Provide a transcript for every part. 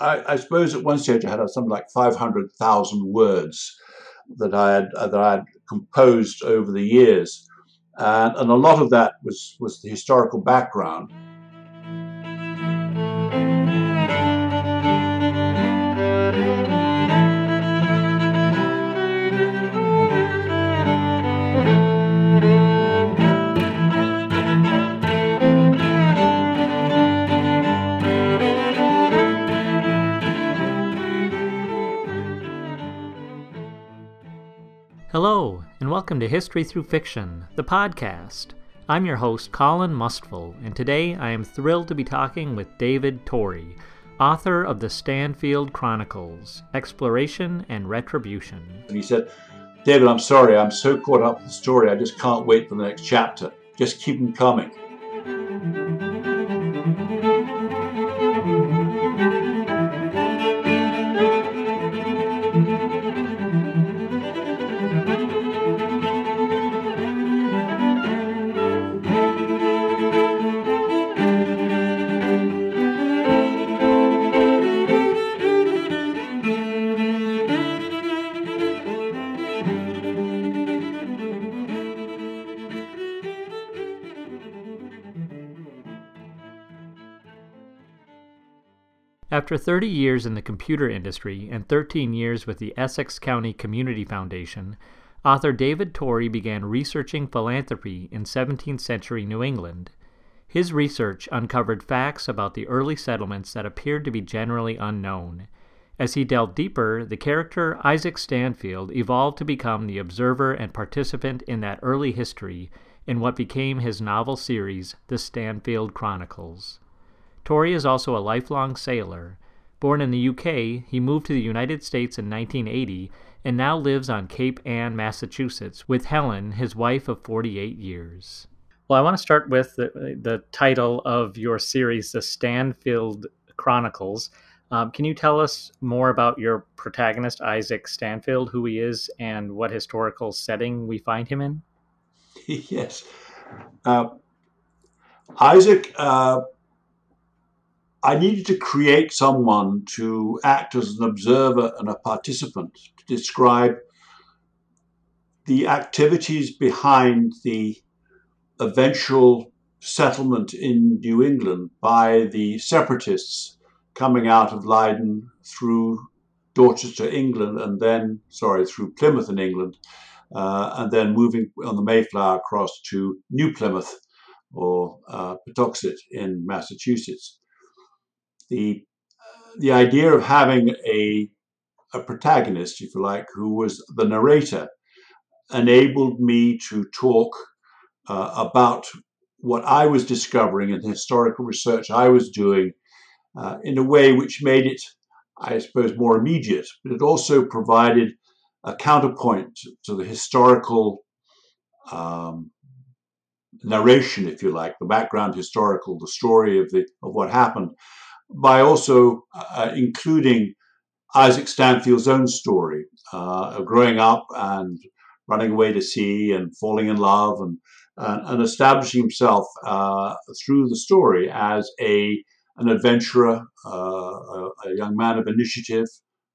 I, I, suppose at one stage I had something like 500,000 words that I had uh, that I had composed over the years, and, and a lot of that was was the historical background. Hello, and welcome to History Through Fiction, the podcast. I'm your host, Colin Mustful, and today I am thrilled to be talking with David Tory, author of the Stanfield Chronicles Exploration and Retribution. And he said, David, I'm sorry, I'm so caught up with the story, I just can't wait for the next chapter. Just keep them coming. After 30 years in the computer industry and 13 years with the Essex County Community Foundation, author David Tory began researching philanthropy in 17th century New England. His research uncovered facts about the early settlements that appeared to be generally unknown. As he delved deeper, the character Isaac Stanfield evolved to become the observer and participant in that early history in what became his novel series, The Stanfield Chronicles. Tory is also a lifelong sailor. Born in the UK, he moved to the United States in 1980 and now lives on Cape Ann, Massachusetts, with Helen, his wife of 48 years. Well, I want to start with the, the title of your series, The Stanfield Chronicles. Um, can you tell us more about your protagonist, Isaac Stanfield, who he is, and what historical setting we find him in? yes. Uh, Isaac uh, I needed to create someone to act as an observer and a participant to describe the activities behind the eventual settlement in New England by the separatists coming out of Leiden through Dorchester, England, and then, sorry, through Plymouth in England, uh, and then moving on the Mayflower across to New Plymouth or uh, in Massachusetts the the idea of having a a protagonist, if you like, who was the narrator, enabled me to talk uh, about what I was discovering and the historical research I was doing uh, in a way which made it, I suppose, more immediate. But it also provided a counterpoint to the historical um, narration, if you like, the background historical, the story of the of what happened, by also uh, including Isaac Stanfield's own story uh, of growing up and running away to sea and falling in love and uh, and establishing himself uh, through the story as a an adventurer, uh, a, a, young man of initiative,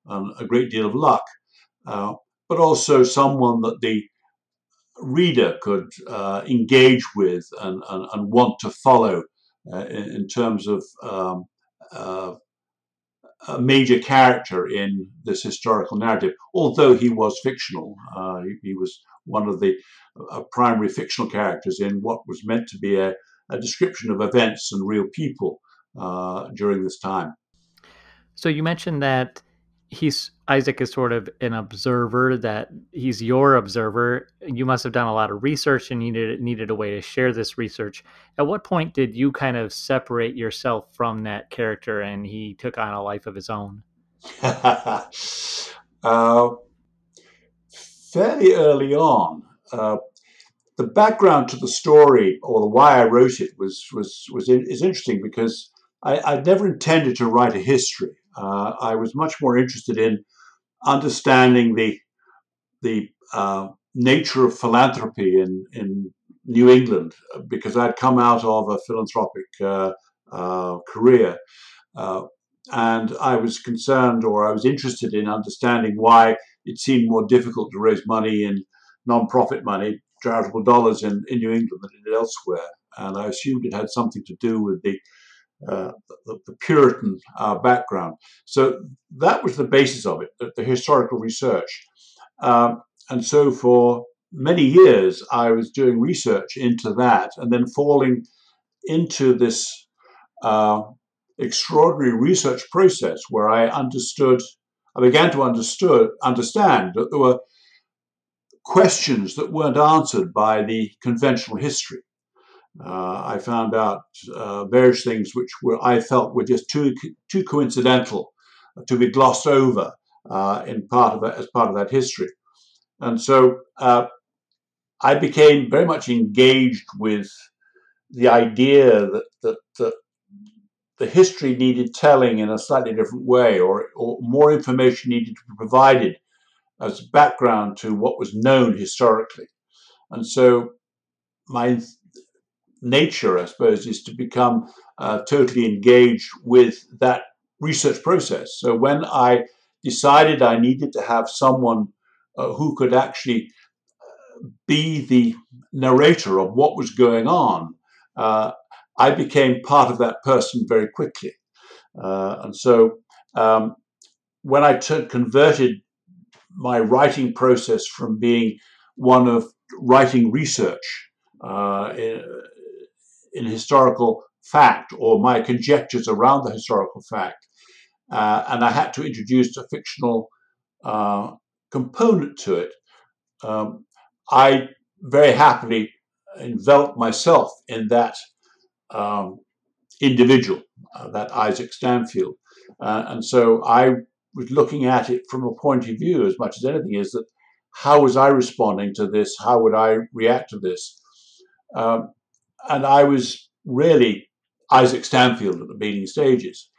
and a great deal of luck, uh, but also someone that the reader could engage with and, and, and, want to follow in, in, terms of um, uh, a major character in this historical narrative, although he was fictional. Uh, he, he, was one of the uh, primary fictional characters in what was meant to be a, a description of events and real people uh, during this time. So you mentioned that he's Isaac is sort of an observer that he's your observer. You must have done a lot of research and needed needed a way to share this research. At what point did you kind of separate yourself from that character and he took on a life of his own? uh, fairly early on. Uh, the background to the story, or the why I wrote it, was was was is interesting because I, I'd never intended to write a history. Uh, I was much more interested in understanding the the uh, nature of philanthropy in in New England because I'd come out of a philanthropic uh, uh career. Uh, and I was concerned or I was interested in understanding why it seemed more difficult to raise money in non-profit money, charitable dollars in, in New England than it did elsewhere. And I assumed it had something to do with the uh, the, the, Puritan uh, background. So that was the basis of it, the, the historical research. Um, and so for many years, I was doing research into that and then falling into this uh, extraordinary research process where I understood, I began to understood, understand that there were questions that weren't answered by the conventional history. Uh, I found out uh, various things which were I felt were just too too coincidental to be glossed over uh, in part of that, as part of that history, and so uh, I became very much engaged with the idea that, that, that the history needed telling in a slightly different way, or, or more information needed to be provided as background to what was known historically. And so my nature, I suppose, is to become uh, totally engaged with that research process. So when I decided I needed to have someone uh, who could actually uh, be the narrator of what was going on, uh, I became part of that person very quickly. Uh, and so um, when I t- converted my writing process from being one of writing research uh, in, historical fact or my conjectures around the historical fact, uh, and I had to introduce a fictional uh, component to it, um, I very happily enveloped myself in that um, individual, uh, that Isaac Stanfield. Uh, and so I was looking at it from a point of view as much as anything is that how was I responding to this? How would I react to this? Um, and I was really Isaac Stanfield at the beginning stages.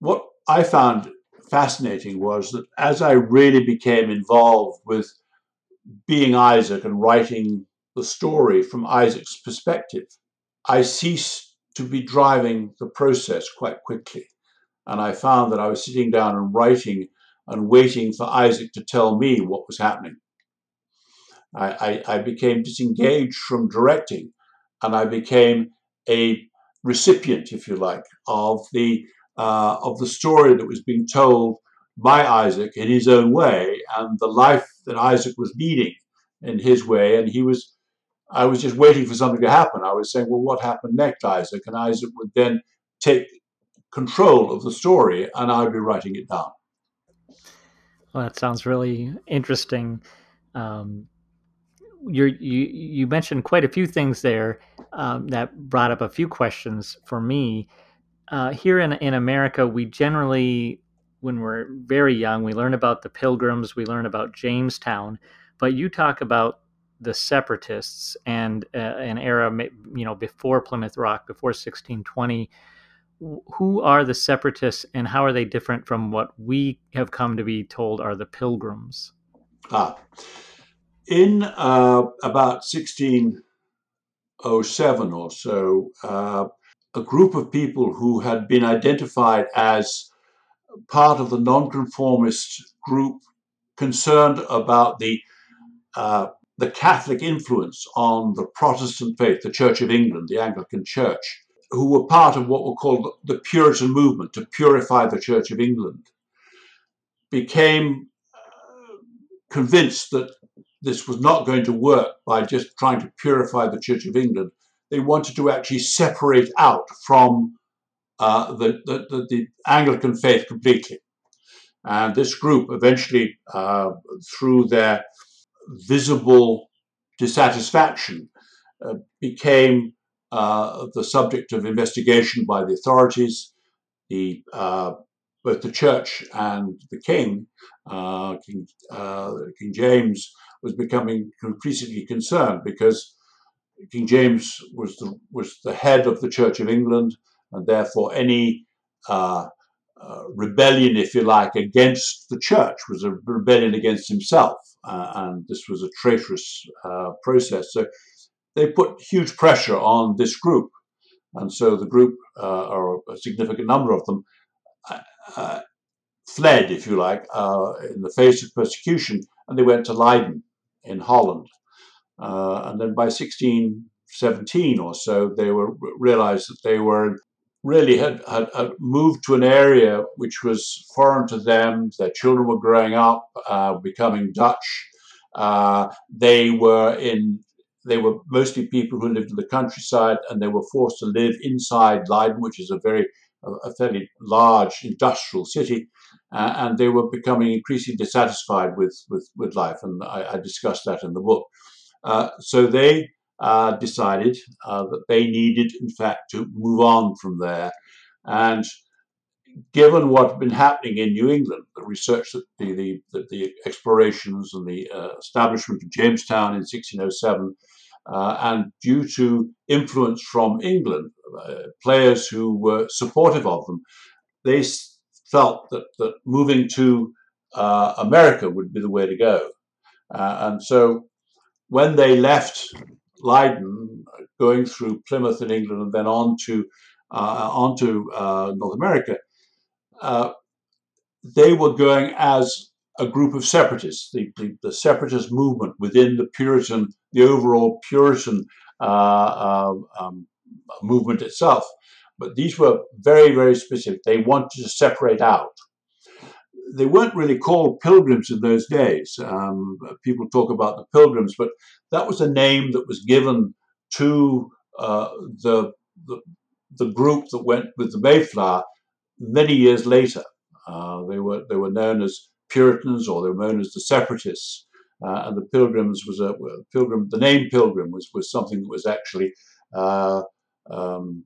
What I found fascinating was that as I really became involved with being Isaac and writing the story from Isaac's perspective, I ceased to be driving the process quite quickly. And I found that I was sitting down and writing and waiting for Isaac to tell me what was happening. I, I, I became disengaged from directing and I became a recipient, if you like, of the uh, of the story that was being told by Isaac in his own way and the life that Isaac was leading in his way. And he was I was just waiting for something to happen. I was saying, well, what happened next, Isaac? And Isaac would then take control of the story and I'd be writing it down. Well, that sounds really interesting. Um, you you mentioned quite a few things there um, that brought up a few questions for me. Uh, here in in America, we generally, when we're very young, we learn about the Pilgrims, we learn about Jamestown, but you talk about the separatists and uh, an era you know before Plymouth Rock before 1620 who are the separatists and how are they different from what we have come to be told are the pilgrims ah in uh, about 1607 or so uh, a group of people who had been identified as part of the nonconformist group concerned about the uh, the Catholic influence on the Protestant faith, the Church of England, the Anglican Church, who were part of what were called the Puritan movement to purify the Church of England, became uh, convinced that this was not going to work by just trying to purify the Church of England. They wanted to actually separate out from uh, the, the, the, Anglican faith completely. And this group eventually, uh, through their visible dissatisfaction uh, became uh, the subject of investigation by the authorities, the uh, both the church and the king. Uh, king, king James was becoming increasingly concerned because King James was the was the head of the Church of England, and therefore any uh, uh, rebellion, if you like, against the church was a rebellion against himself, uh, and this was a traitorous uh, process. So they put huge pressure on this group, and so the group, uh, or a significant number of them, uh, fled, if you like, in the face of persecution, and they went to Leiden in Holland. Uh, and then by 1617 or so, they were realized that they were really had, had, had, moved to an area which was foreign to them. Their children were growing up, uh, becoming Dutch. Uh, they were in. They were mostly people who lived in the countryside, and they were forced to live inside Leiden, which is a very, a fairly large industrial city, uh, and they were becoming increasingly dissatisfied with with, with life. And I, I discussed that in the book. Uh, so they uh, decided uh, that they needed, in fact, to move on from there. And given what had been happening in New England, the research that the, the, the, the explorations and the uh, establishment of Jamestown in 1607, uh, and due to influence from England, uh, players who were supportive of them, they felt that, that moving to uh, America would be the way to go. and so when they left Leiden, going through Plymouth in England and then on to uh, onto uh, North America, uh, they were going as a group of separatists, the, the, the, separatist movement within the Puritan, the overall Puritan uh, um, movement itself. But these were very, very specific. They wanted to separate out they weren't really called pilgrims in those days. Um, people talk about the pilgrims, but that was a name that was given to uh, the, the, the group that went with the Mayflower many years later. Uh, they were they were known as Puritans, or they were known as the Separatists. Uh, and the Pilgrims was a pilgrim. The name Pilgrim was was something that was actually uh, um,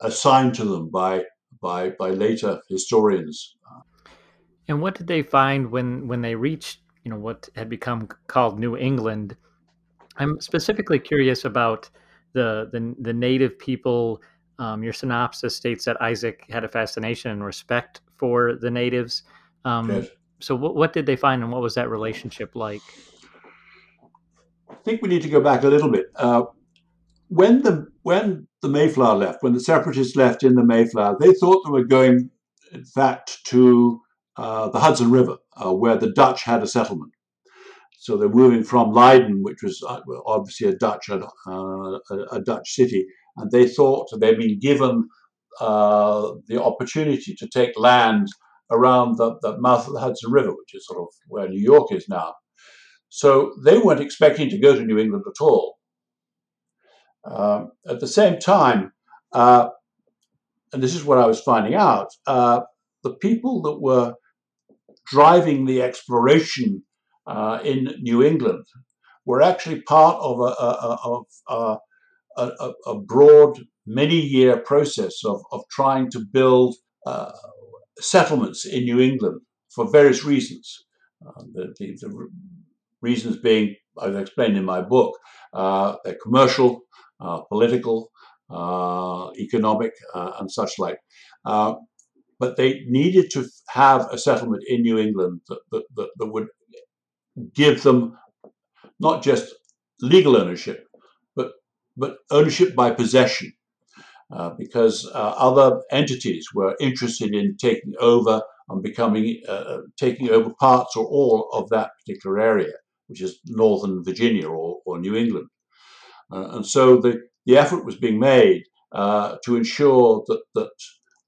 assigned to them by by by later historians. And what did they find when when they reached, you know, what had become called New England? I'm specifically curious about the the, the native people. Um, your synopsis states that Isaac had a fascination and respect for the natives. Um, yes. So, what, what did they find, and what was that relationship like? I think we need to go back a little bit. Uh, when the when the Mayflower left, when the separatists left in the Mayflower, they thought they were going, in fact, to uh, the Hudson River, uh, where the Dutch had a settlement. So they're moving from Leiden, which was uh, obviously a Dutch uh, a, a, Dutch city, and they thought they'd been given uh, the opportunity to take land around the, the mouth of the Hudson River, which is sort of where New York is now. So they weren't expecting to go to New England at all. Uh, at the same time, uh, and this is what I was finding out, uh, the people that were driving the exploration uh, in New England were actually part of a, a, a, a, broad, many year process of, of trying to build uh, settlements in New England for various reasons. Uh, the, the, the, reasons being, as I explained in my book, they're commercial, political, uh, economic, and such like but they needed to have a settlement in New England that, that, that, that would give them not just legal ownership, but, but ownership by possession. Uh, because uh, other entities were interested in taking over and becoming uh, taking over parts or all of that particular area, which is northern Virginia or, or New England. Uh, and so the, the effort was being made uh, to ensure that, that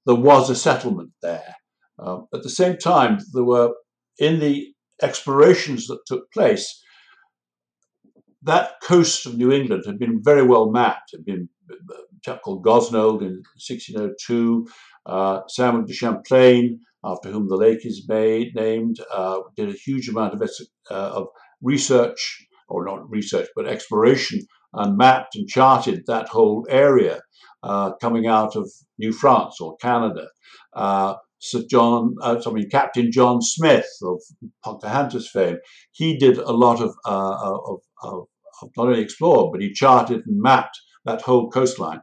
there was a settlement there. Uh, at the same time, there were, in the explorations that took place, that coast of New England had been very well mapped. Had been a chap called Gosnold in 1602, uh, Samuel de Champlain, after whom the lake is made, named, uh, did a huge amount of, uh, of research, or not research, but exploration, and mapped and charted that whole area uh, coming out of New France or Canada. Uh, Sir John, uh, I mean Captain John Smith of Pocahontas fame, he did a lot of, uh, of, of, of, not only explore, but he charted and mapped that whole coastline.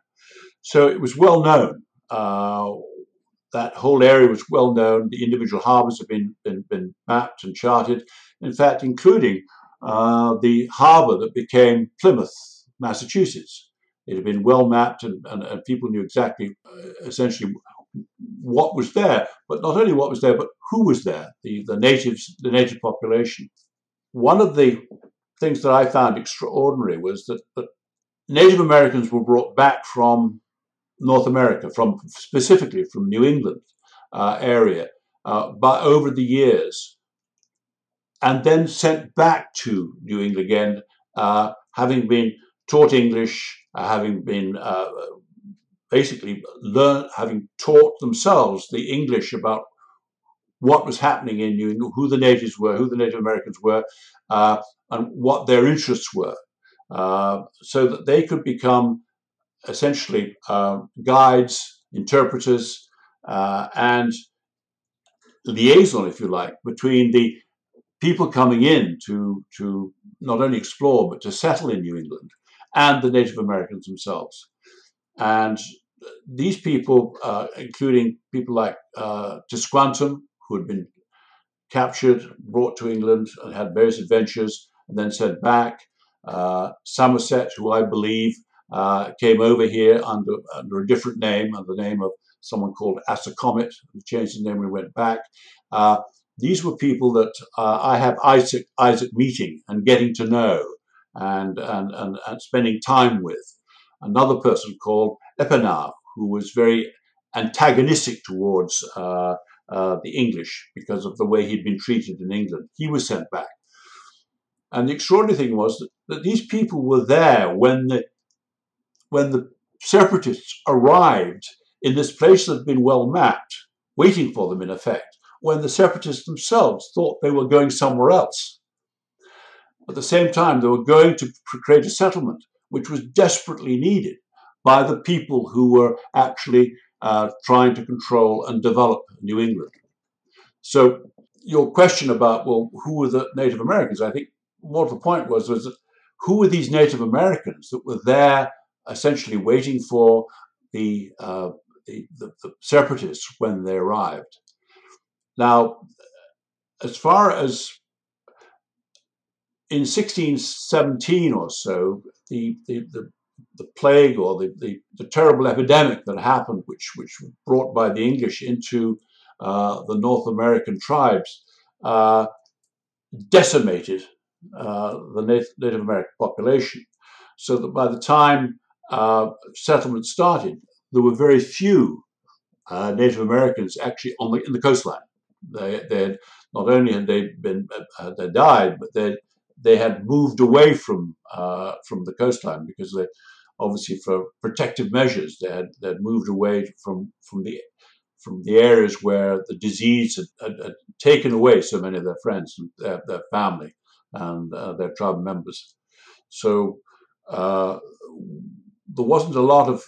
So it was well known. Uh, that whole area was well known. The individual harbours have been, been, been mapped and charted. In fact, including uh, the harbour that became Plymouth, Massachusetts. It had been well mapped, and, and, and people knew exactly, uh, essentially, what was there, but not only what was there, but who was there, the, the natives, the native population. One of the things that I found extraordinary was that, that Native Americans were brought back from North America, from specifically from New England uh, area, uh, but over the years, and then sent back to New England again, uh, having been taught English, uh, having been uh, basically learn, having taught themselves the English about what was happening in New England, who the natives were, who the Native Americans were, uh, and what their interests were, so that they could become essentially uh, guides, interpreters, uh, and liaison, if you like, between the people coming in to, to not only explore but to settle in New England and the Native Americans themselves. And these people, uh, including people like uh, Tisquantum, who had been captured, brought to England, and had various adventures, and then sent back. Uh, who I believe uh, came over here under, under a different name, under the name of someone called Assacomet. We changed his name when we went back. Uh, these were people that uh, I have Isaac, Isaac meeting and getting to know and, and, and, and spending time with. Another person called Epenar, who was very antagonistic towards uh, uh, the English because of the way he'd been treated in England. He was sent back. And the extraordinary thing was that, that these people were there when the when the separatists arrived in this place that had been well mapped, waiting for them in effect, when the separatists themselves thought they were going somewhere else. At the same time, they were going to create a settlement which was desperately needed by the people who were actually uh, trying to control and develop New England. So, your question about, well, who were the Native Americans? I think what the point was, was that who were these Native Americans that were there essentially waiting for the, uh, the, the, the separatists when they arrived. Now, as far as in 1617 or so, the, the, the, the plague or the, the, the, terrible epidemic that happened, which, which was brought by the English into uh, the North American tribes, uh, decimated uh, the Native, Native American population. So that by the time uh, settlement started, there were very few uh, Native Americans actually on the in the coastline. They, they had not only had they been uh, they died, but they they had moved away from uh, from the coastline because they obviously for protective measures they had they had moved away from from the from the areas where the disease had, had, had taken away so many of their friends and their, their family and uh, their tribe members. So uh, there wasn't a lot of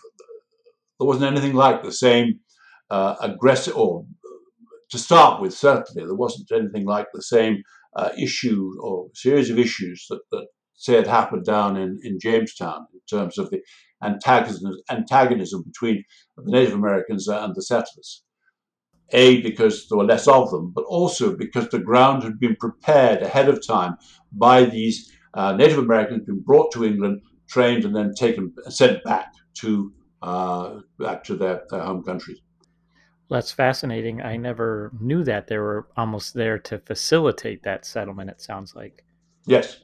there wasn't anything like the same uh, aggressive or to start with certainly there wasn't anything like the same uh, issue or series of issues that, that say happened down in, in Jamestown in terms of the antagonism, antagonism between the Native Americans and the settlers. A, because there were less of them, but also because the ground had been prepared ahead of time by these uh, Native Americans, been brought to England trained and then taken sent back to uh, back to their, their home countries. That's fascinating. I never knew that they were almost there to facilitate that settlement. It sounds like. Yes.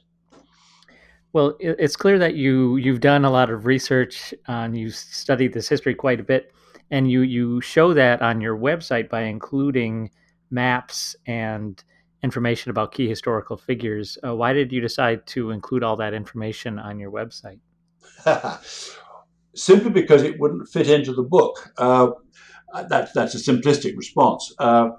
Well, it's clear that you you've done a lot of research and you've studied this history quite a bit, and you you show that on your website by including maps and information about key historical figures. Uh, why did you decide to include all that information on your website? Simply because it wouldn't fit into the book. Uh, that, that's a simplistic response. Uh,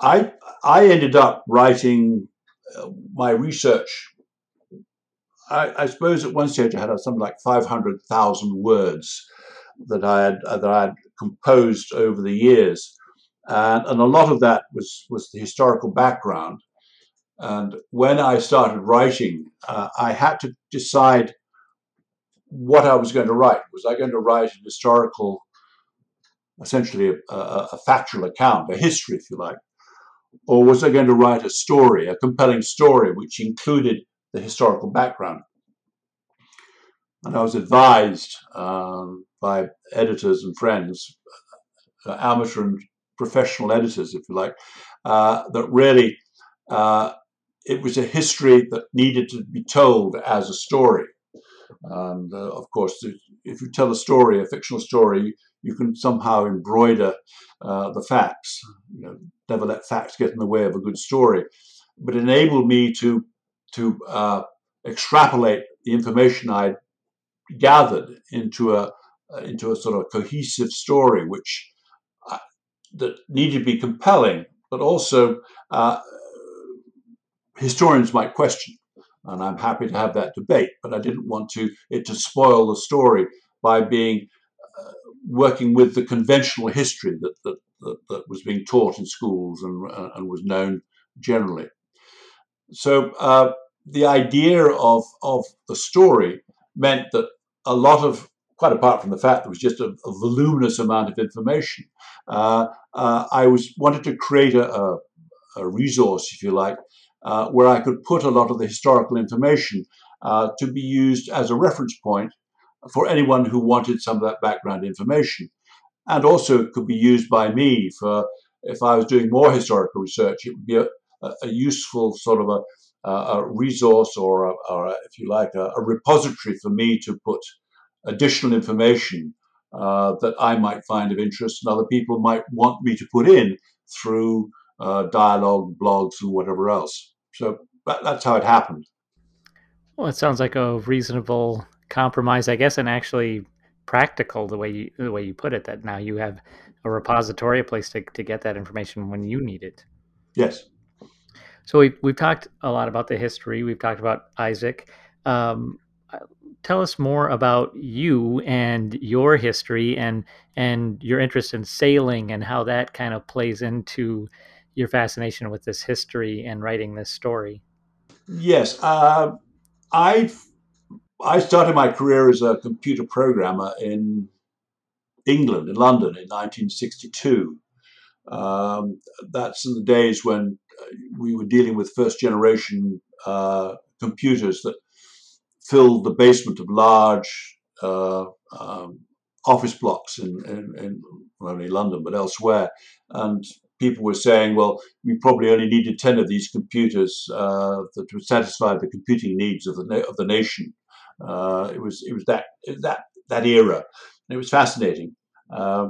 I, I ended up writing uh, my research. I, I, suppose at one stage I had something like 500,000 words that I had, that I had composed over the years. And, and a lot of that was, was the historical background. And when I started writing, uh, I had to decide what I was going to write. Was I going to write an historical, essentially a, a, a, factual account, a history, if you like, or was I going to write a story, a compelling story, which included the historical background? And I was advised um, by editors and friends uh, amateur and professional editors, if you like, uh, that really uh, it was a history that needed to be told as a story. And uh, of course, if you tell a story, a fictional story, you can somehow embroider uh, the facts. You know, never let facts get in the way of a good story. But it enabled me to to uh, extrapolate the information I'd gathered into a into a sort of cohesive story, which uh, that needed to be compelling, but also uh, historians might question and I'm happy to have that debate. But I didn't want to it to spoil the story by being uh, working with the conventional history that, that that, that was being taught in schools and uh, and was known generally. So uh, the idea of of the story meant that a lot of quite apart from the fact there was just a, a voluminous amount of information, uh, uh, I was wanted to create a, a, a resource, if you like, uh, where I could put a lot of the historical information uh, to be used as a reference point for anyone who wanted some of that background information. And also it could be used by me for if I was doing more historical research, it would be a, a useful sort of a, a resource or, a, or if you like, a, repository for me to put additional information uh, that I might find of interest and other people might want me to put in through uh, dialogue, blogs, and whatever else. So that, that's how it happened. Well, it sounds like a reasonable compromise, I guess, and actually practical the way you the way you put it. That now you have a repository, a place to, to get that information when you need it. Yes. So we've we've talked a lot about the history. We've talked about Isaac. Um, tell us more about you and your history and and your interest in sailing and how that kind of plays into your fascination with this history and writing this story. Yes, uh, I I started my career as a computer programmer in England, in London, in 1962. Um, that's in the days when uh, we were dealing with first generation uh, computers that filled the basement of large uh, um, office blocks in, in, in, not only London but elsewhere. And people were saying, well, we probably only needed 10 of these computers uh, that would satisfy the computing needs of the, na- of the nation. Uh, it was it was that that that era. And it was fascinating, uh,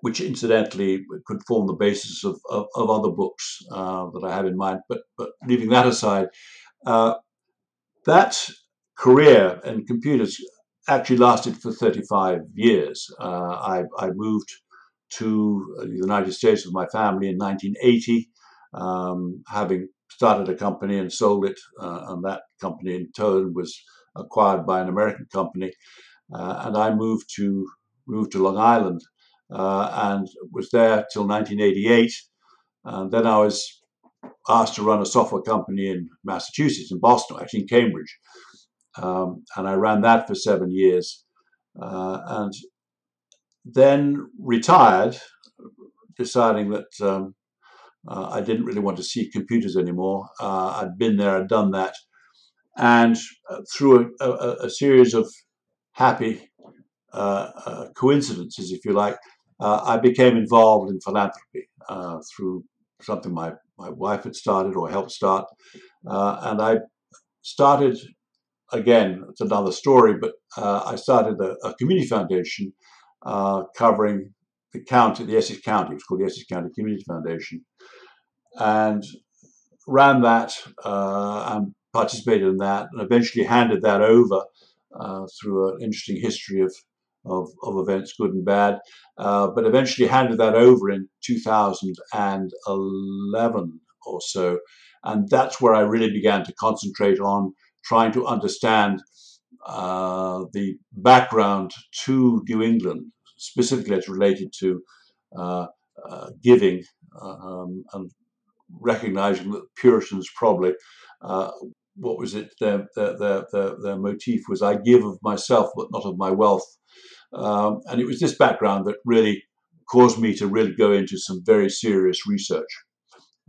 which incidentally could form the basis of, of, of other books uh, that I have in mind. But but leaving that aside, uh, that career in computers actually lasted for 35 years. Uh, I, I moved to the United States with my family in 1980, um, having started a company and sold it, uh, and that company in turn was acquired by an American company. Uh, and I moved to moved to Long Island uh, and was there till 1988. And then I was asked to run a software company in Massachusetts, in Boston, actually in Cambridge. Um, and I ran that for seven years. Uh, and then retired, deciding that um, uh, I didn't really want to see computers anymore. Uh, I'd been there, I'd done that. And uh, through a, a, a, series of happy uh, uh, coincidences, if you like, uh, I became involved in philanthropy through something my, my wife had started or helped start. and I started, again, it's another story, but I started a, a community foundation uh, covering the county, the Essex County. It was called the Essex County Community Foundation, and ran that uh, and participated in that, and eventually handed that over uh, through an interesting history of of, of events, good and bad. Uh, but eventually handed that over in 2011 or so, and that's where I really began to concentrate on trying to understand uh, the background to New England, specifically as related to uh, uh, giving um, and recognizing that Puritans probably, uh, what was it, their, their, their, their, motif was, I give of myself, but not of my wealth. Um, and it was this background that really caused me to really go into some very serious research.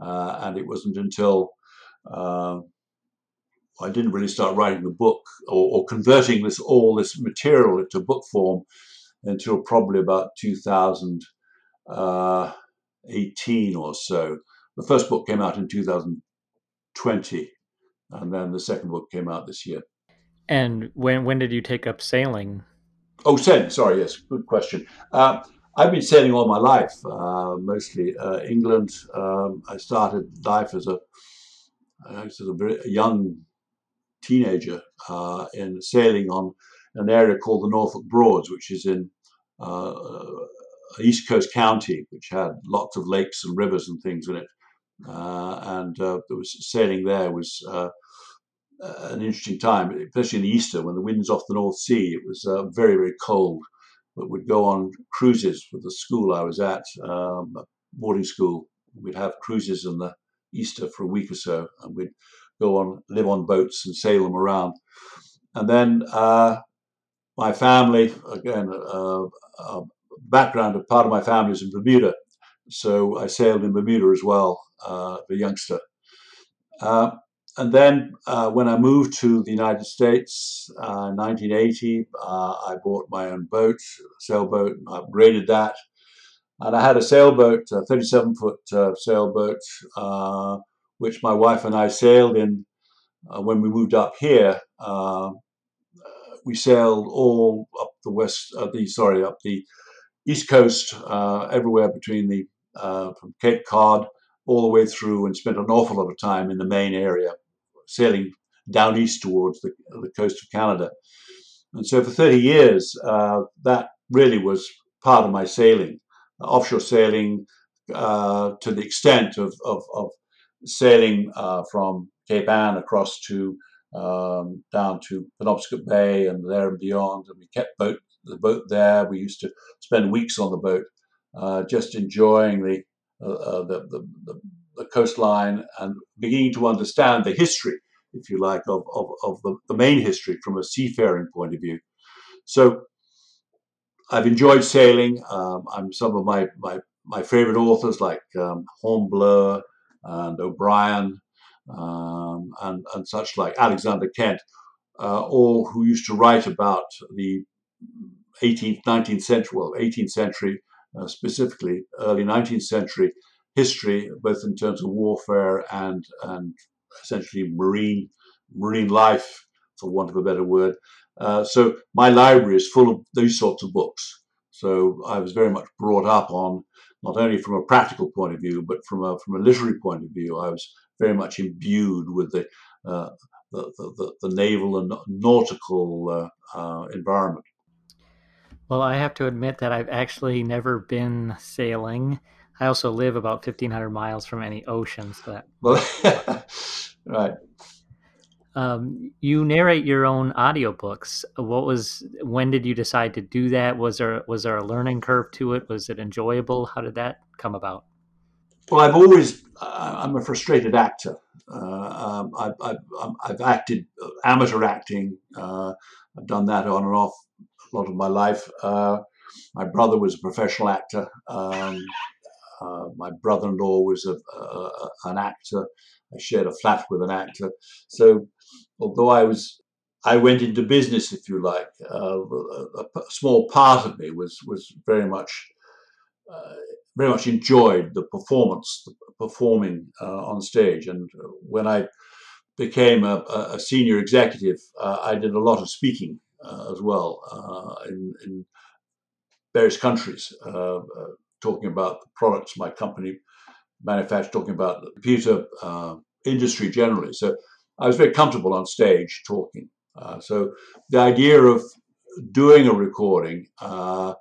Uh, and it wasn't until I didn't really start writing the book or, or, converting this all this material into book form until probably about 2018 or so. The first book came out in 2020, and then the second book came out this year. And when when did you take up sailing? Oh, sailing. Sorry, yes, good question. Uh, I've been sailing all my life, uh, mostly uh, England. Um, I started life as a, as a very young teenager uh, in sailing on an area called the Norfolk Broads, which is in uh, East Coast County, which had lots of lakes and rivers and things in it. Uh, and uh, there was sailing there was uh, an interesting time, especially in the Easter when the wind's off the North Sea. It was uh, very very cold, but we'd go on cruises with the school I was at, um, boarding school. We'd have cruises in the Easter for a week or so, and we'd go on live on boats and sail them around. And then uh, my family, again, uh, uh, background of part of my family is in Bermuda, so I sailed in Bermuda as well, uh, a youngster. Uh, and then uh, when I moved to the United States uh, in 1980, uh, I bought my own boat, sailboat, and upgraded that. And I had a sailboat, a 37 foot sailboat, which my wife and I sailed in uh, when we moved up here. we sailed all up the west, the sorry, up the east coast, everywhere between the from Cape Cod all the way through and spent an awful lot of time in the Maine area, sailing down east towards the, the coast of Canada. And so for 30 years, uh, that really was part of my sailing, uh, offshore sailing uh, to the extent of, of, of sailing uh, from Cape Ann across to um, down to Penobscot Bay and there and beyond. And we kept boat, the boat there. We used to spend weeks on the boat, uh, just enjoying the uh, uh, the, the, the, the, coastline and beginning to understand the history, if you like, of, of, of the, the Maine history from a seafaring point of view. So I've enjoyed sailing. Um, I'm some of my, my, my favorite authors like um, Hornblower and O'Brien um, and, and such like Alexander Kent, uh, all who used to write about the 18th, 19th century, well, 18th century uh, specifically early 19th century history, both in terms of warfare and and essentially marine marine life, for want of a better word. Uh, so my library is full of those sorts of books. So I was very much brought up on not only from a practical point of view, but from a from a literary point of view. I was very much imbued with the uh, the, the, the, naval and nautical uh, uh, environment. Well, I have to admit that I've actually never been sailing. I also live about 1,500 miles from any ocean. So that... Well, right. Um, you narrate your own audiobooks. What was when did you decide to do that? Was there was there a learning curve to it? Was it enjoyable? How did that come about? Well, I've always I'm a frustrated actor. Uh, um, I've, I've, I've, acted amateur acting. Uh, I've done that on and off a lot of my life. Uh, my brother was a professional actor. Um, uh, my brother-in-law was a, an actor. I shared a flat with an actor. So, although I was, I went into business, if you like. Uh, a, a, small part of me was was very much, uh, very much enjoyed the performance, the performing uh, on stage. And when I became a, a senior executive, uh, I did a lot of speaking uh, as well uh, in, in, various countries, talking about the products my company manufactured, talking about the computer uh, industry generally. So I was very comfortable on stage talking. Uh, so the idea of doing a recording, uh,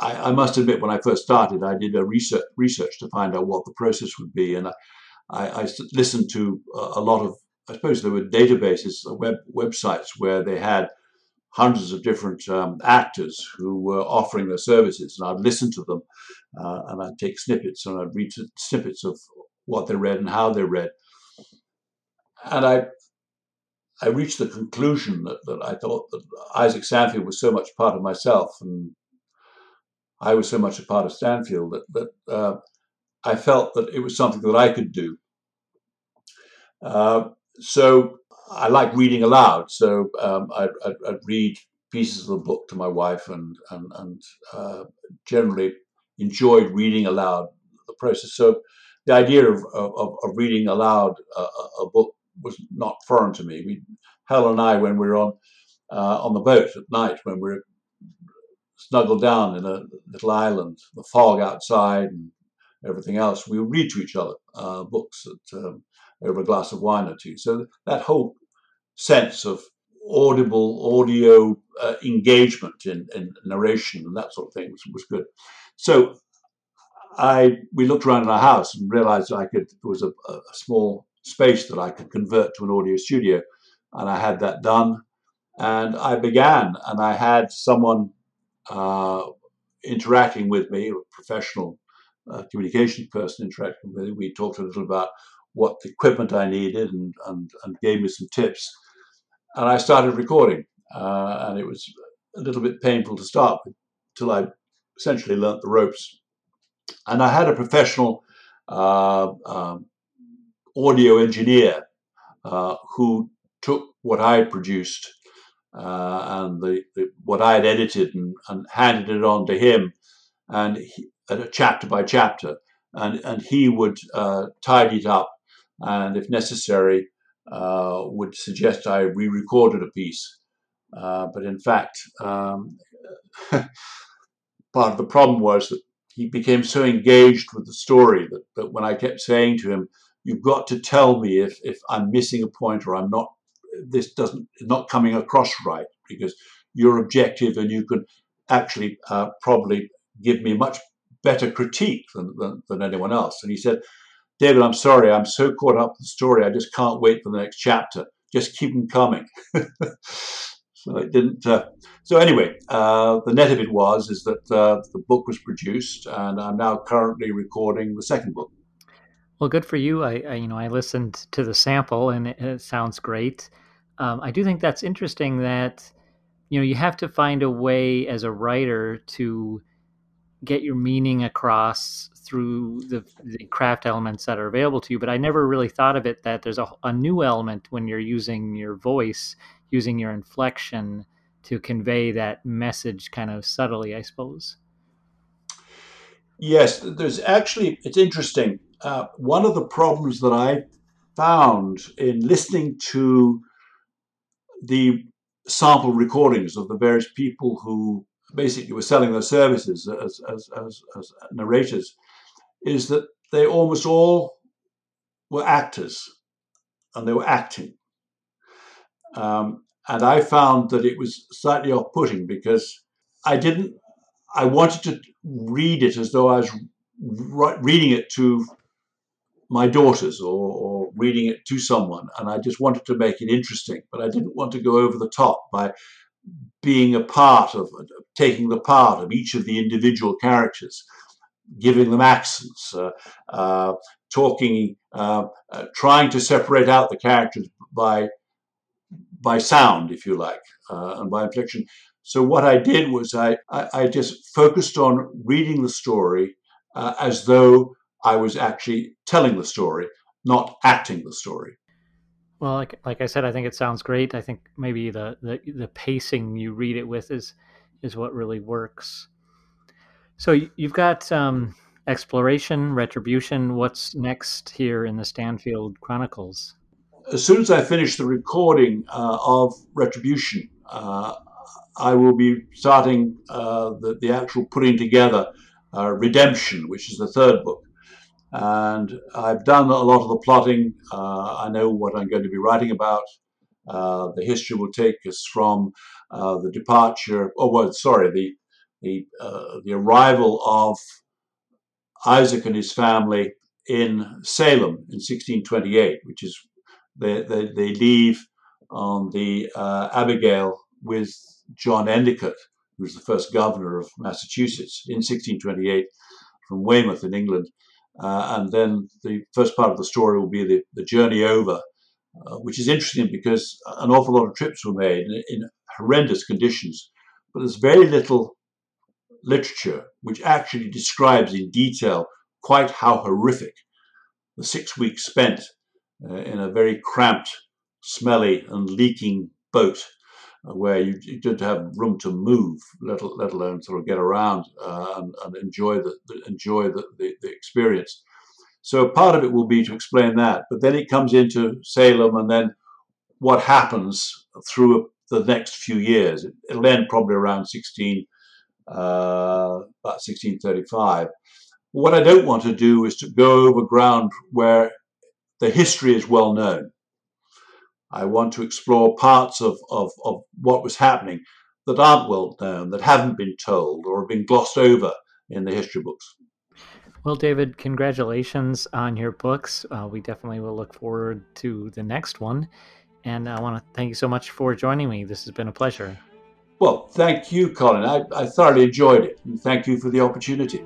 I, I, must admit, when I first started, I did a research research to find out what the process would be, and I, I, I listened to a, a, lot of. I suppose there were databases, web websites where they had hundreds of different um, actors who were offering their services, and I'd listen to them, uh, and I'd take snippets and I'd read snippets of what they read and how they read, and I. I reached the conclusion that, that I thought that Isaac Stanfield was so much part of myself, and I was so much a part of Stanfield that, that uh, I felt that it was something that I could do. Uh, so I like reading aloud, so um, I'd, I'd, I'd, read pieces of the book to my wife and and, and uh, generally enjoyed reading aloud the process. So the idea of, of, of reading aloud a, a, book was not foreign to me. We, Helen and I, when we were on uh, on the boat at night, when we were snuggled down in a little island, the fog outside and everything else, we read to each other uh, books at, um, over a glass of wine or two. So that whole sense of audible audio uh, engagement in, in, narration and that sort of thing was, was good. So I we looked around in our house and realized I could there was a, a, small space that I could convert to an audio studio, and I had that done. And I began, and I had someone uh, interacting with me, a professional uh, communications person interacting with me. We talked a little about what equipment I needed and, and, and gave me some tips. And I started recording, uh, and it was a little bit painful to start till I essentially learnt the ropes. And I had a professional uh, um, audio engineer uh, who took what I produced uh, and the, the, what I had edited and, and, handed it on to him, and he, chapter by chapter, and and he would uh, tidy it up, and if necessary, uh, would suggest I re-recorded a piece. Uh, but in fact, um, part of the problem was that he became so engaged with the story that, that when I kept saying to him, "You've got to tell me if if I'm missing a point or I'm not, this doesn't not coming across right because you're objective and you can actually uh, probably give me much better critique than, than, than anyone else." And he said, "David, I'm sorry, I'm so caught up with the story, I just can't wait for the next chapter. Just keep them coming." so it didn't. Uh, so anyway, uh, the net of it was is that uh, the book was produced, and I'm now currently recording the second book. Well, good for you. I, I you know I listened to the sample, and it, it sounds great. Um, I do think that's interesting that you know you have to find a way as a writer to get your meaning across through the, the craft elements that are available to you but i never really thought of it that there's a, a new element when you're using your voice using your inflection to convey that message kind of subtly, I suppose. Yes, there's actually, it's interesting. Uh, one of the problems that I found in listening to the sample recordings of the various people who basically were selling their services as, as, as, as narrators is that they almost all were actors and they were acting. Um, and I found that it was slightly off putting because I didn't, I wanted to read it as though I was reading it to my daughters or, or, reading it to someone. And I just wanted to make it interesting, but I didn't want to go over the top by being a part of, taking the part of each of the individual characters, giving them accents, uh, uh, talking, uh, uh trying to separate out the characters by by sound, if you like, uh, and by inflection. So what I did was I, I, I just focused on reading the story uh, as though I was actually telling the story, not acting the story. Well, like like I said, I think it sounds great. I think maybe the the, the pacing you read it with is is what really works. So you've got um, exploration, retribution. What's next here in the Stanfield Chronicles? as soon as I finish the recording uh, of Retribution, uh, I will be starting uh, the, the, actual putting together uh, Redemption, which is the third book. And I've done a lot of the plotting. Uh, I know what I'm going to be writing about. Uh, the history will take us from the departure, oh, well, sorry, the, the, the arrival of Isaac and his family in Salem in 1628, which is they, they, they leave on the uh, Abigail with John Endicott, who was the first governor of Massachusetts in 1628 from Weymouth in England. Uh, and then the first part of the story will be the, the journey over, uh, which is interesting because an awful lot of trips were made in, in horrendous conditions. But there's very little literature which actually describes in detail quite how horrific the six weeks spent uh, in a very cramped, smelly, and leaking boat where you, you didn't have room to move, let, let alone sort of get around uh, and, and, enjoy the, the enjoy the, the, the, experience. So part of it will be to explain that, but then it comes into Salem and then what happens through the next few years. It, will end probably around 16, uh, about 1635. What I don't want to do is to go over ground where the history is well known. I want to explore parts of, of, of what was happening that aren't well known, that haven't been told, or have been glossed over in the history books. Well, David, congratulations on your books. Uh, we definitely will look forward to the next one. And I want to thank you so much for joining me. This has been a pleasure. Well, thank you, Colin. I, I thoroughly enjoyed it. And thank you for the opportunity.